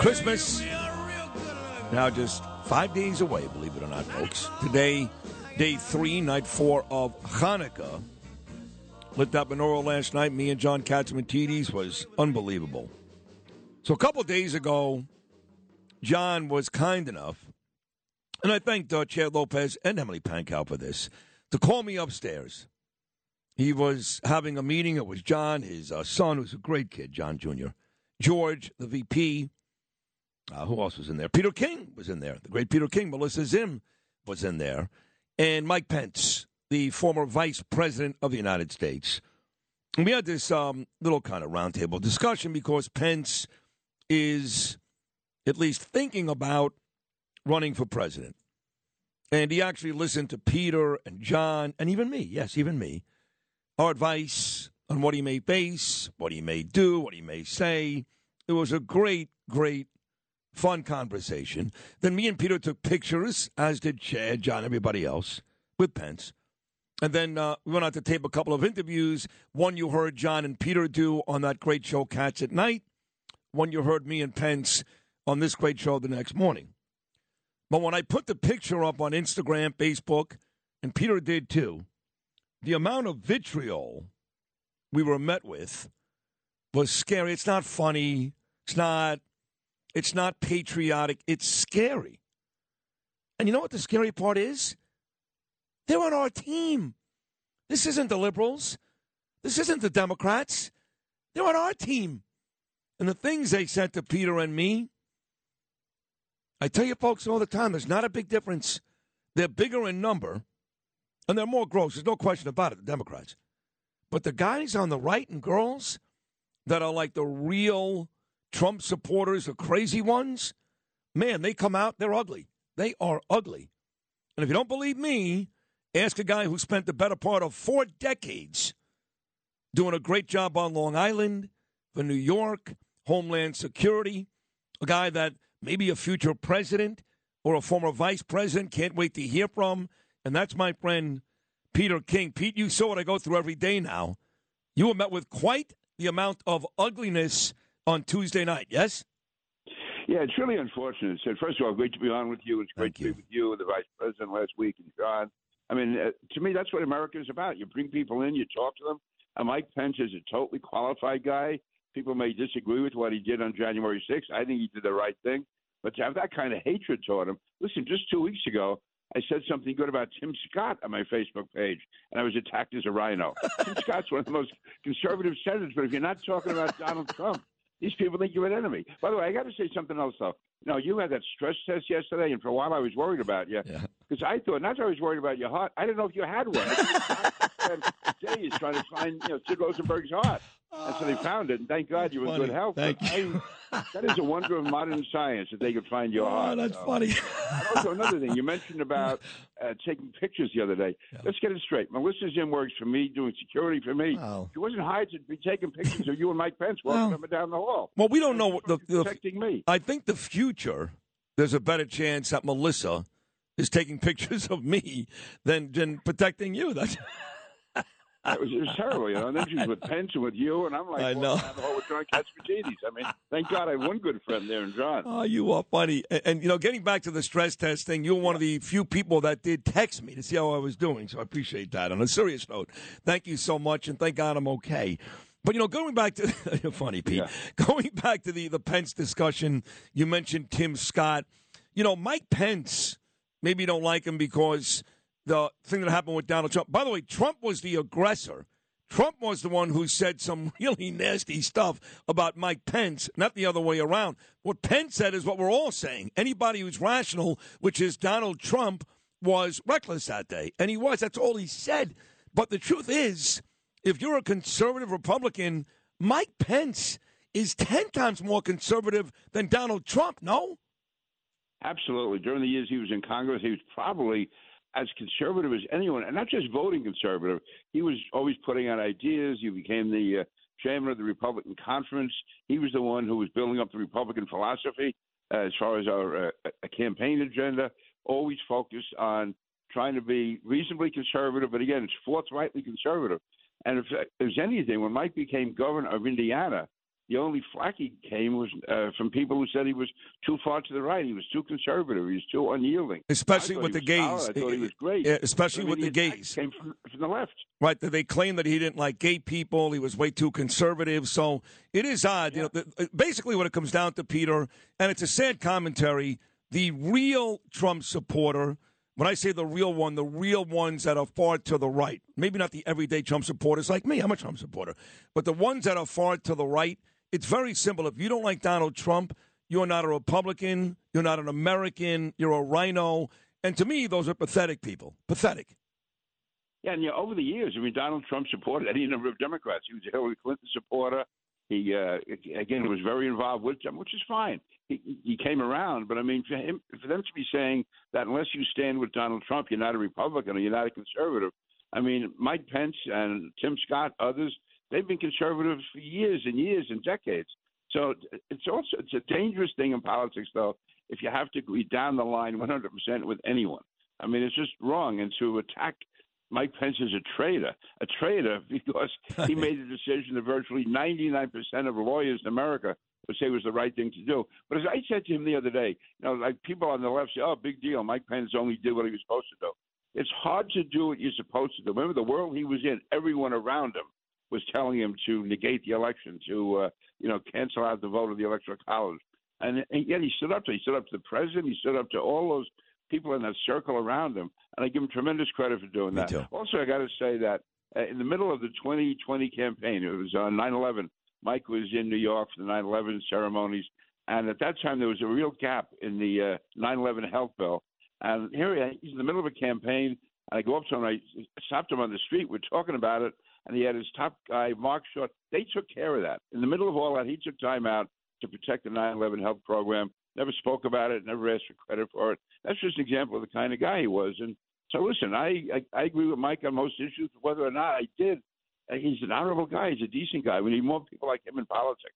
Christmas now just five days away, believe it or not, folks. Today, day three, night four of Hanukkah. Lit that menorah last night. Me and John Catsimatidis was unbelievable. So a couple days ago, John was kind enough, and I thanked uh, Lopez and Emily Pankow for this, to call me upstairs. He was having a meeting. It was John, his uh, son, who's a great kid, John Jr., George, the VP, uh, who else was in there? Peter King was in there. The great Peter King. Melissa Zim was in there. And Mike Pence, the former vice president of the United States. And we had this um, little kind of roundtable discussion because Pence is at least thinking about running for president. And he actually listened to Peter and John and even me, yes, even me, our advice on what he may face, what he may do, what he may say. It was a great, great fun conversation. Then me and Peter took pictures, as did Chad, John, everybody else, with Pence. And then uh, we went out to tape a couple of interviews. One you heard John and Peter do on that great show, Cats at Night. One you heard me and Pence on this great show the next morning. But when I put the picture up on Instagram, Facebook, and Peter did too, the amount of vitriol we were met with was scary. It's not funny. It's not it's not patriotic. It's scary. And you know what the scary part is? They're on our team. This isn't the liberals. This isn't the Democrats. They're on our team. And the things they said to Peter and me, I tell you folks all the time, there's not a big difference. They're bigger in number, and they're more gross. There's no question about it, the Democrats. But the guys on the right and girls that are like the real Trump supporters are crazy ones, man, they come out, they're ugly. They are ugly. And if you don't believe me, ask a guy who spent the better part of four decades doing a great job on Long Island, for New York, Homeland Security, a guy that maybe a future president or a former vice president can't wait to hear from. And that's my friend Peter King. Pete, you saw what I go through every day now. You were met with quite the amount of ugliness on Tuesday night, yes? Yeah, it's really unfortunate. So, first of all, great to be on with you. It's great Thank to you. be with you and the vice president last week and John. I mean, uh, to me, that's what America is about. You bring people in, you talk to them. And Mike Pence is a totally qualified guy. People may disagree with what he did on January 6th. I think he did the right thing. But to have that kind of hatred toward him, listen, just two weeks ago, I said something good about Tim Scott on my Facebook page, and I was attacked as a rhino. Tim Scott's one of the most conservative senators, but if you're not talking about Donald Trump, these people think you're an enemy. By the way, I got to say something else, though. No, you had that stress test yesterday, and for a while I was worried about you because I thought not that I was worried about your heart. I didn't know if you had one. I spent days trying to find you know Sid Rosenberg's heart, and so they found it. And thank God you were in good health. Thank But you. I, that is a wonder of modern science that they could find your Oh, heart. that's So- funny. also, another thing you mentioned about uh, taking pictures the other day. Let's get it straight. Melissa's in works for me, doing security for me. Wow. She wasn't hired to be taking pictures of you and Mike Pence walking up and down the hall. Well, we don't know what the, the protecting me. I think the future, there's a better chance that Melissa is taking pictures of me than, than protecting you. That's, It was, it was terrible, you know. And then she was with Pence and with you, and I'm like, I know. down the hall with John Catsimatidis. I mean, thank God I have one good friend there in John. oh, you are funny. And, and, you know, getting back to the stress test thing, you're one of the few people that did text me to see how I was doing. So I appreciate that. On a serious note, thank you so much, and thank God I'm okay. But you know, going back to you're funny, Pete. Yeah. Going back to the the Pence discussion, you mentioned Tim Scott. You know, Mike Pence. Maybe you don't like him because the thing that happened with Donald Trump. By the way, Trump was the aggressor. Trump was the one who said some really nasty stuff about Mike Pence, not the other way around. What Pence said is what we're all saying. Anybody who's rational, which is Donald Trump, was reckless that day. And he was. That's all he said. But the truth is, if you're a conservative Republican, Mike Pence is 10 times more conservative than Donald Trump, no? Absolutely. During the years he was in Congress, he was probably as conservative as anyone, and not just voting conservative. He was always putting out ideas. He became the uh, chairman of the Republican Conference. He was the one who was building up the Republican philosophy uh, as far as our uh, campaign agenda. Always focused on trying to be reasonably conservative, but again, it's forthrightly conservative. And if there's anything, when Mike became governor of Indiana, The only flack he came was uh, from people who said he was too far to the right. He was too conservative. He was too unyielding. Especially with the gays. I thought he was great. especially I mean, with the gays. Came from, from the left. Right. They claimed that he didn't like gay people. He was way too conservative. So it is odd. Yeah. You know, basically what it comes down to, Peter, and it's a sad commentary. The real Trump supporter when I say the real one, the real ones that are far to the right, maybe not the everyday Trump supporters like me, I'm a Trump supporter, but the ones that are far to the right, it's very simple. If you don't like Donald Trump, you're not a Republican, you're not an American, you're a rhino. And to me, those are pathetic people. Pathetic. Yeah, and you know, over the years, I mean, Donald Trump supported any number of Democrats. He was a Hillary Clinton supporter. He uh, again was very involved with them, which is fine. He, he came around, but I mean, for him, for them to be saying that unless you stand with Donald Trump, you're not a Republican or you're not a conservative. I mean, Mike Pence and Tim Scott, others, they've been conservative for years and years and decades. So it's also it's a dangerous thing in politics, though, if you have to agree down the line 100% with anyone. I mean, it's just wrong. And to attack Mike Pence is a traitor, a traitor because he made a decision that virtually 99% of lawyers in America would say was the right thing to do. But as I said to him the other day, you know, like people on the left say, "Oh, big deal, Mike Pence only did what he was supposed to do." It's hard to do what you're supposed to do. Remember, the world he was in, everyone around him was telling him to negate the election, to uh, you know, cancel out the vote of the electoral college, and, and yet he stood up to. He stood up to the president. He stood up to all those people in that circle around him, and I give him tremendous credit for doing Me that. Too. Also, I got to say that uh, in the middle of the 2020 campaign, it was on 9/11. Mike was in New York for the 9/11 ceremonies, and at that time there was a real gap in the uh, 9/11 health bill. And here he's in the middle of a campaign, and I go up to him, I stopped him on the street. We're talking about it, and he had his top guy, Mark Short. They took care of that. In the middle of all that, he took time out to protect the 9/11 health program never spoke about it, never asked for credit for it. That's just an example of the kind of guy he was. And so, listen, I, I, I agree with Mike on most issues. Whether or not I did, uh, he's an honorable guy. He's a decent guy. We need more people like him in politics.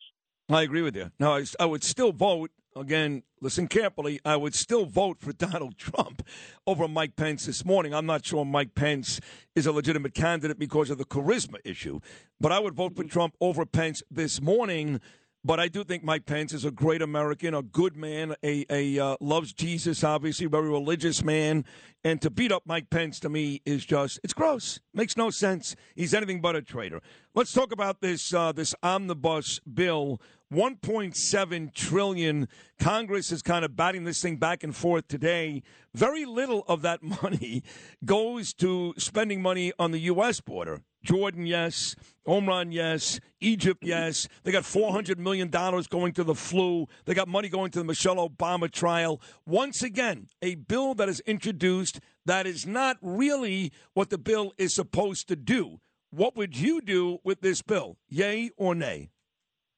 I agree with you. No, I, I would still vote. Again, listen carefully. I would still vote for Donald Trump over Mike Pence this morning. I'm not sure Mike Pence is a legitimate candidate because of the charisma issue, but I would vote for Trump over Pence this morning but I do think Mike Pence is a great American, a good man, a, a uh, loves Jesus, obviously, very religious man. And to beat up Mike Pence to me is just it's gross. Makes no sense. He's anything but a traitor. Let's talk about this uh, this omnibus bill. 1.7 trillion. Congress is kind of batting this thing back and forth today. Very little of that money goes to spending money on the U.S. border. Jordan, yes. Omran, yes. Egypt, yes. They got $400 million going to the flu. They got money going to the Michelle Obama Trail. Once again, a bill that is introduced that is not really what the bill is supposed to do. What would you do with this bill? Yay or nay?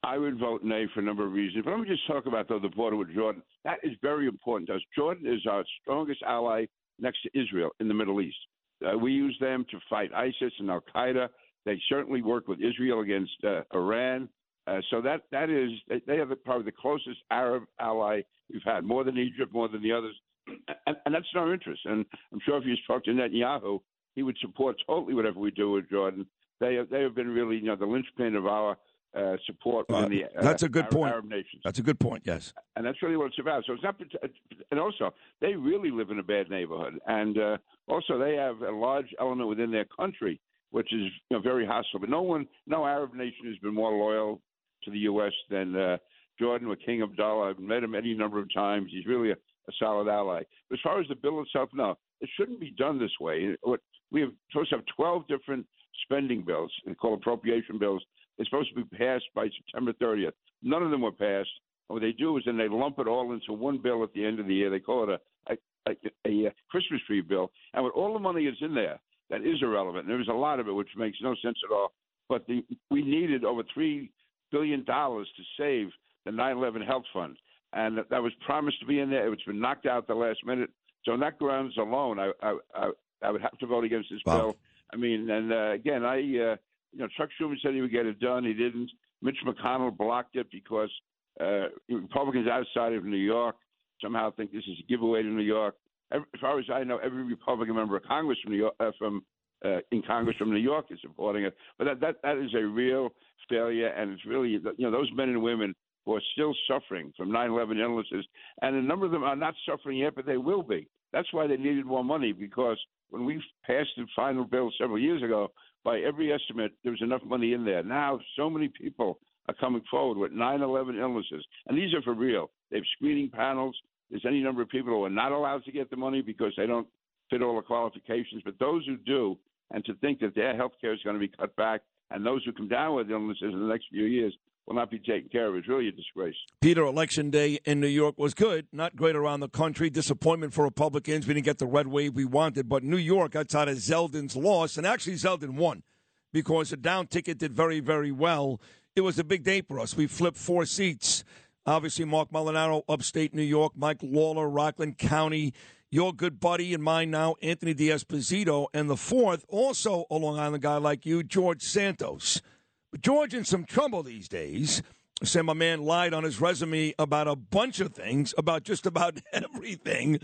I would vote nay for a number of reasons. But let me just talk about though, the border with Jordan. That is very important to us. Jordan is our strongest ally next to Israel in the Middle East. Uh, we use them to fight ISIS and Al Qaeda. They certainly work with Israel against uh, Iran. Uh, so that that is they have probably the closest Arab ally we've had, more than Egypt, more than the others, and, and that's in our interest. And I'm sure if you spoke to Netanyahu, he would support totally whatever we do with Jordan. They have, they have been really you know the linchpin of our uh, support uh, the uh, that's a good Arab, point. Arab nations. That's a good point. Yes, and that's really what it's about. So it's not, and also they really live in a bad neighborhood, and uh, also they have a large element within their country which is you know, very hostile. But no one, no Arab nation has been more loyal to the U.S. than uh, Jordan with King Abdullah. I've met him any number of times. He's really a, a solid ally. But as far as the bill itself, no, it shouldn't be done this way. We have supposed to have 12 different spending bills, called appropriation bills. They're supposed to be passed by September 30th. None of them were passed. And what they do is then they lump it all into one bill at the end of the year. They call it a, a, a, a Christmas tree bill. And with all the money is in there, that is irrelevant. There was a lot of it which makes no sense at all. But the, we needed over three billion dollars to save the 9/11 Health Fund, and that, that was promised to be in there. It's been knocked out the last minute. So on that grounds alone, I I, I, I would have to vote against this wow. bill. I mean, and uh, again, I uh, you know Chuck Schumer said he would get it done. He didn't. Mitch McConnell blocked it because uh, Republicans outside of New York somehow think this is a giveaway to New York as far as I know, every Republican member of Congress from New York, uh, from uh, in Congress from New York is supporting it. But that, that that is a real failure, and it's really you know those men and women who are still suffering from 9/11 illnesses, and a number of them are not suffering yet, but they will be. That's why they needed more money because when we passed the final bill several years ago, by every estimate, there was enough money in there. Now, so many people are coming forward with 9/11 illnesses, and these are for real. They have screening panels. There's any number of people who are not allowed to get the money because they don't fit all the qualifications. But those who do, and to think that their health care is going to be cut back, and those who come down with illnesses in the next few years will not be taken care of is really a disgrace. Peter, election day in New York was good, not great around the country. Disappointment for Republicans. We didn't get the red wave we wanted, but New York, outside of Zeldin's loss, and actually Zeldin won because the down ticket did very, very well. It was a big day for us. We flipped four seats. Obviously, Mark Molinaro, upstate New York, Mike Lawler, Rockland County, your good buddy and mine now, Anthony D'Esposito, and the fourth, also a Long Island guy like you, George Santos. George in some trouble these days. Say my man lied on his resume about a bunch of things, about just about everything.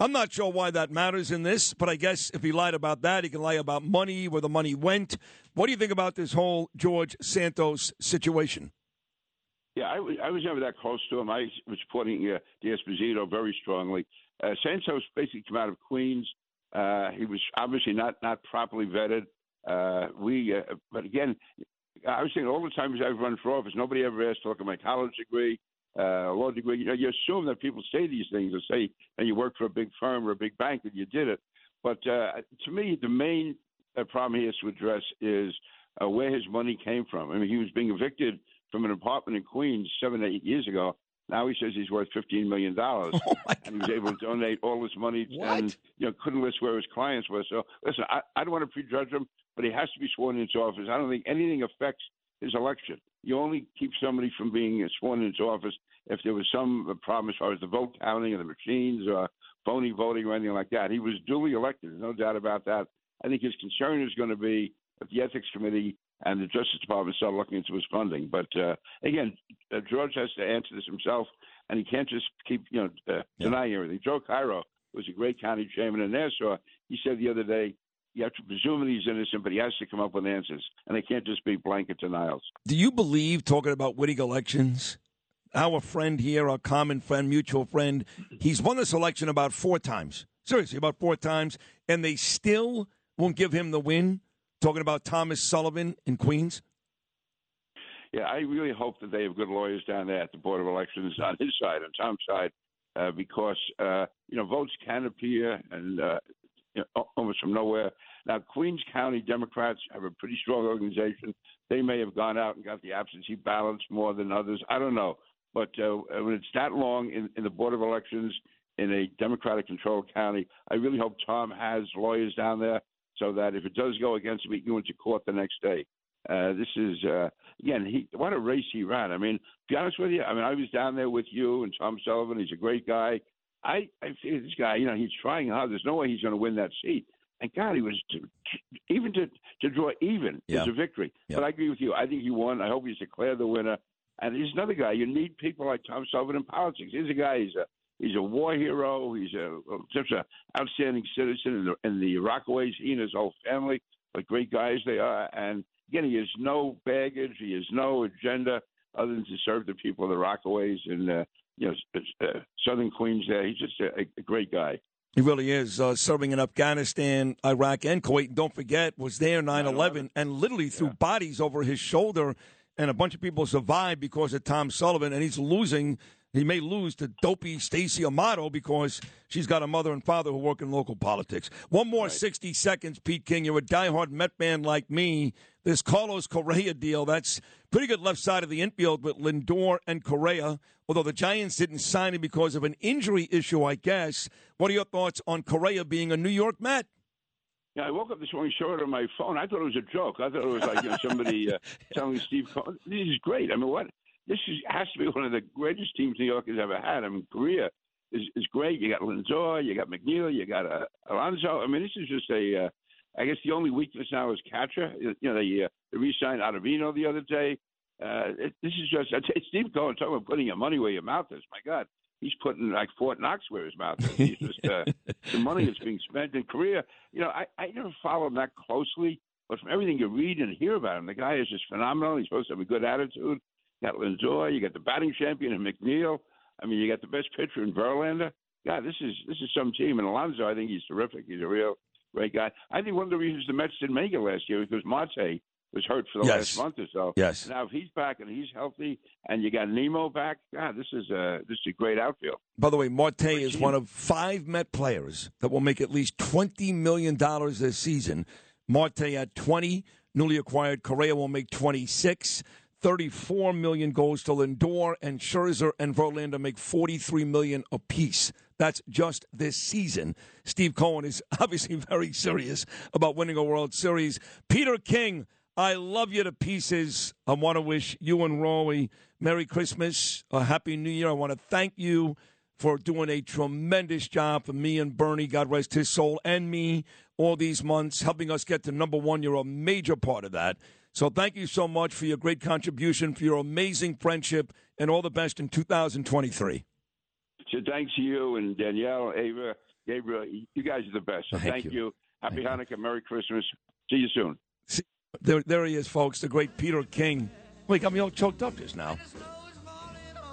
I'm not sure why that matters in this, but I guess if he lied about that, he can lie about money, where the money went. What do you think about this whole George Santos situation? Yeah, I, I was never that close to him. I was supporting uh, D'Esposito very strongly. Uh, Santos basically came out of Queens. Uh, he was obviously not not properly vetted. Uh, we, uh, but again, I was saying all the times I've run for office, nobody ever asked to look at my college degree, uh, law degree. You know, you assume that people say these things or say, and you work for a big firm or a big bank that you did it. But uh, to me, the main uh, problem he has to address is uh, where his money came from. I mean, he was being evicted from an apartment in Queens seven, eight years ago. Now he says he's worth fifteen million dollars, oh and he was able to donate all his money, what? and you know couldn't list where his clients were. So listen, I, I don't want to prejudge him, but he has to be sworn into office. I don't think anything affects his election. You only keep somebody from being sworn into office if there was some problem as far as the vote counting or the machines or phony voting or anything like that. He was duly elected, no doubt about that. I think his concern is going to be if the ethics committee and the Justice Department start looking into his funding. But uh, again, uh, George has to answer this himself, and he can't just keep you know uh, Yeah. denying everything. Joe Cairo was a great county chairman in Nassau. He said the other day. You have to presume that he's innocent, but he has to come up with answers, and they can't just be blanket denials. Do you believe, talking about winning elections, our friend here, our common friend, mutual friend, he's won this election about four times. Seriously, about four times, and they still won't give him the win? Talking about Thomas Sullivan in Queens? Yeah, I really hope that they have good lawyers down there at the Board of Elections on his side, on Tom's side, uh, because uh, you know votes can appear and uh, you know, almost from nowhere. Now, Queens County Democrats have a pretty strong organization. They may have gone out and got the absentee ballots more than others. I don't know, but uh, when it's that long in, in the Board of Elections in a Democratic-controlled county, I really hope Tom has lawyers down there so that if it does go against him, he can go into court the next day. Uh, this is uh, again, he what a race he ran. I mean, to be honest with you, I mean, I was down there with you and Tom Sullivan. He's a great guy. I I feel this guy, you know, he's trying hard. There's no way he's going to win that seat. And God, he was to, even to to draw even Yeah. is a victory. Yeah. But I agree with you. I think he won. I hope he's declared the winner. And he's another guy. You need people like Tom Sullivan in politics. He's a guy. He's a he's a war hero. He's a just an outstanding citizen in the, the Rockaways. He and his whole family, what great guys they are. And again, he has no baggage. He has no agenda other than to serve the people of the Rockaways and uh, you know uh, Southern Queens. There, he's just a, a great guy. He really is. Uh, serving in Afghanistan, Iraq, and Kuwait. And don't forget, was there 9 11 and literally threw Yeah. bodies over his shoulder. And a bunch of people survived because of Tom Sullivan. And he's losing. He may lose to dopey Stacey Amato because she's got a mother and father who work in local politics. One more 60 seconds, Pete King. You're a diehard Met man like me. This Carlos Correa deal, that's pretty good left side of the infield with Lindor and Correa. Although the Giants didn't sign him because of an injury issue, I guess. What are your thoughts on Correa being a New York Met? Yeah, I woke up this morning, saw it on my phone. I thought it was a joke. I thought it was like you know, somebody uh, telling Steve, Cohen, "This is great." I mean, what? This is, has to be one of the greatest teams New York has ever had. I mean, Correa is is great. You got Lindor, you got McNeil, you got uh, Alonso. I mean, this is just a. Uh, I guess the only weakness now is catcher. You know, they, uh, they re-signed Ottavino the other day. Uh, it, this is just I tell you, Steve Cohen talking about putting your money where your mouth is. My God, he's putting like Fort Knox where his mouth is. He's just uh, the money that's being spent in Correa. You know, I I never follow him that closely, but from everything you read and hear about him, the guy is just phenomenal. He's supposed to have a good attitude. You got Lindor, you got the batting champion in McNeil. I mean, you got the best pitcher in Verlander. God, this is this is some team. And Alonso, I think he's terrific. He's a real great guy. I think one of the reasons the Mets didn't make it last year was because Marte was hurt for the Yes. last month or so. Yes. Now if he's back and he's healthy, and you got Nimmo back, God, this is a this is a great outfield. By the way, Marte is team. one of five Met players that will make at least $20 million this season. Marte at 20, newly acquired Correa will make 26. 34 million goes to Lindor and Scherzer and Verlander make 43 million apiece. That's just this season. Steve Cohen is obviously very serious about winning a World Series. Peter King, I love you to pieces. I want to wish you and Rory Merry Christmas, a Happy New Year. I want to thank you for doing a tremendous job for me and Bernie, God rest his soul, and me all these months, helping us get to number one. You're a major part of that. So thank you so much for your great contribution, for your amazing friendship, and all the best in 2023. So thanks to you and Danielle, Ava, Gabriel. You guys are the best. So Thank thank, you. you. Happy Hanukkah, Merry Christmas. See you soon. There, there he is, folks, the great Peter King. Wait, got me all choked up just now.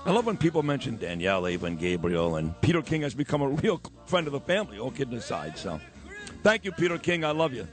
I love when people mention Danielle, Ava, and Gabriel, and Peter King has become a real friend of the family, all kidding aside. So, thank you, Peter King. I love you.